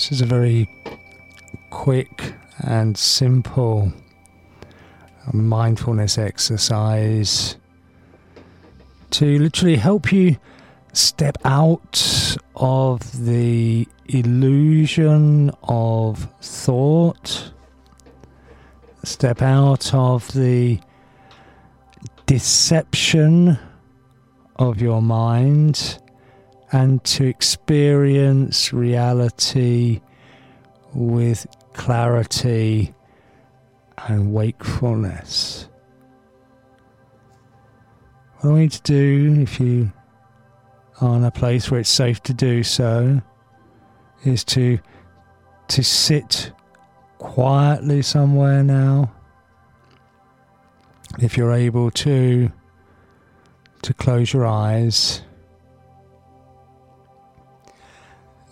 This is a very quick and simple mindfulness exercise to literally help you step out of the illusion of thought, step out of the deception of your mind, and to experience reality with clarity and wakefulness. What I need to do, if you are in a place where it's safe to do so, is to to sit quietly somewhere now. If you're able to to close your eyes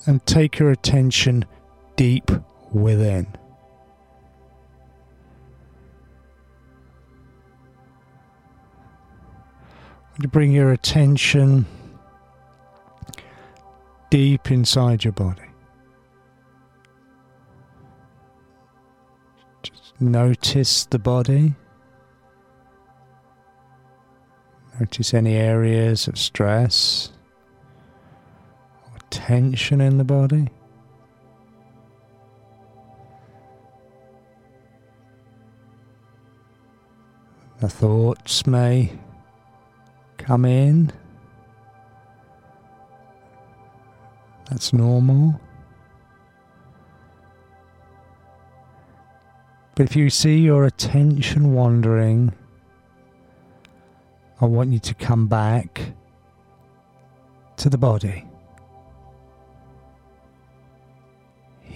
and take your attention deep within. To bring your attention deep inside your body. Just notice the body. Notice any areas of stress tension in the body. The thoughts may come in. That's normal. But if you see your attention wandering, I want you to come back to the body.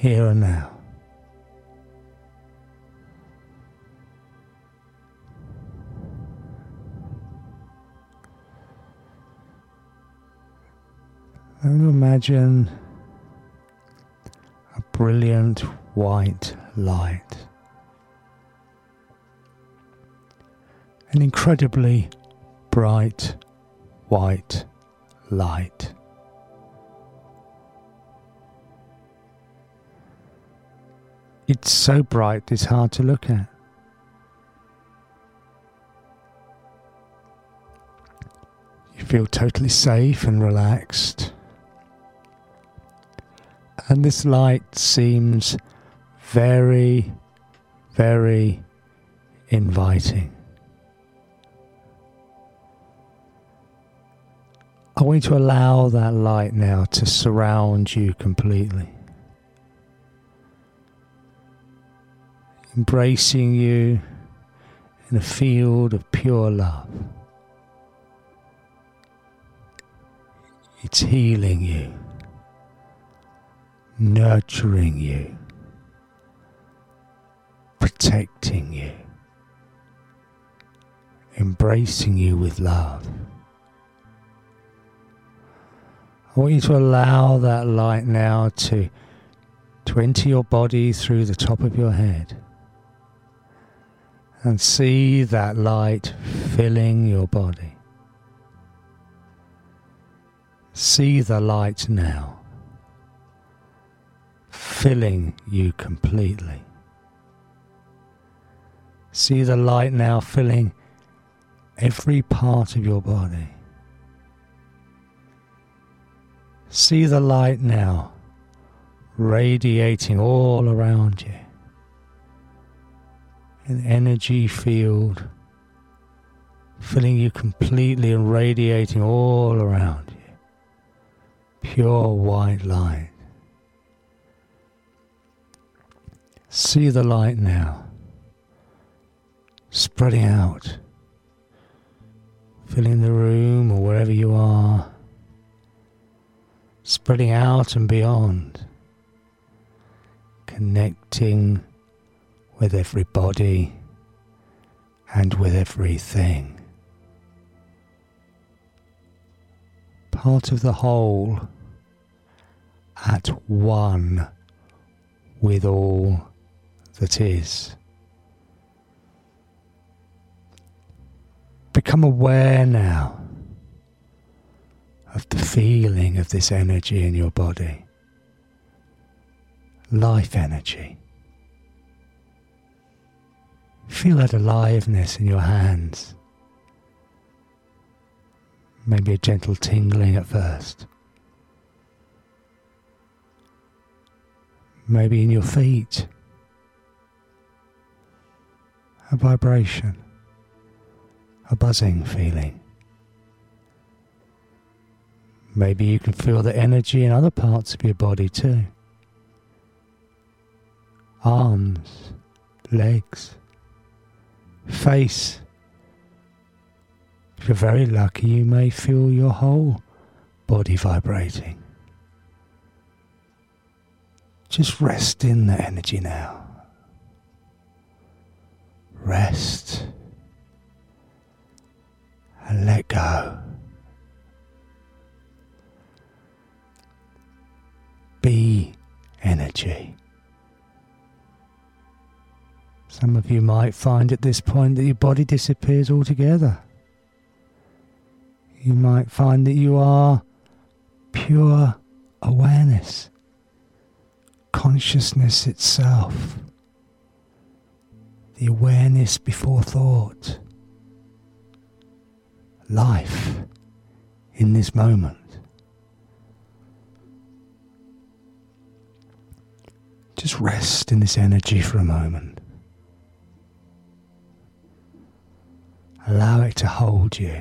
Here and now. And imagine a brilliant white light. An incredibly bright white light. It's so bright it's hard to look at. You feel totally safe and relaxed. And this light seems very, very inviting. I want you to allow that light now to surround you completely. Embracing you in a field of pure love. It's healing you nurturing you, protecting you, embracing you with love. I want you to allow that light now to, to enter your body through the top of your head and see that light filling your body. See the light now filling you completely. See the light now filling every part of your body. See the light now radiating all around you. An energy field filling you completely and radiating all around you. Pure white light. See the light now, spreading out, filling the room or wherever you are, spreading out and beyond, connecting with everybody and with everything. Part of the whole at one with all that is. Become aware now of the feeling of this energy in your body. life energy. Feel that aliveness in your hands. Maybe a gentle tingling at first. Maybe in your feet. A vibration. A buzzing feeling. Maybe you can feel the energy in other parts of your body too. Arms, legs, face. If you're very lucky, you may feel your whole body vibrating. Just rest in the energy now. Rest and let go. Be energy. Some of you might find at this point that your body disappears altogether. You might find that you are pure awareness, consciousness itself, the awareness before thought, life in this moment. Just rest in this energy for a moment. Allow it to hold you.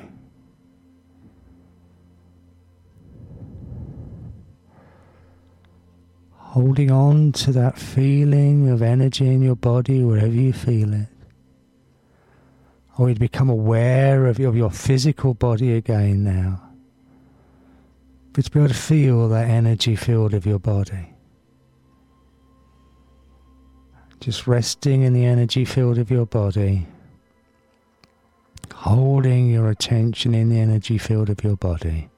Holding on to that feeling of energy in your body wherever you feel it. Or you become aware of your, of your physical body again now. But to be able to feel that energy field of your body. Just resting in the energy field of your body, holding your attention in the energy field of your body.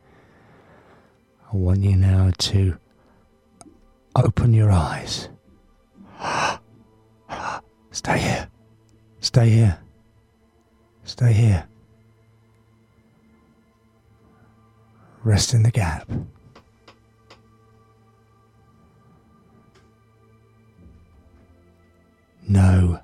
I want you now to open your eyes. Stay here. Stay here. Stay here. Rest in the gap. no.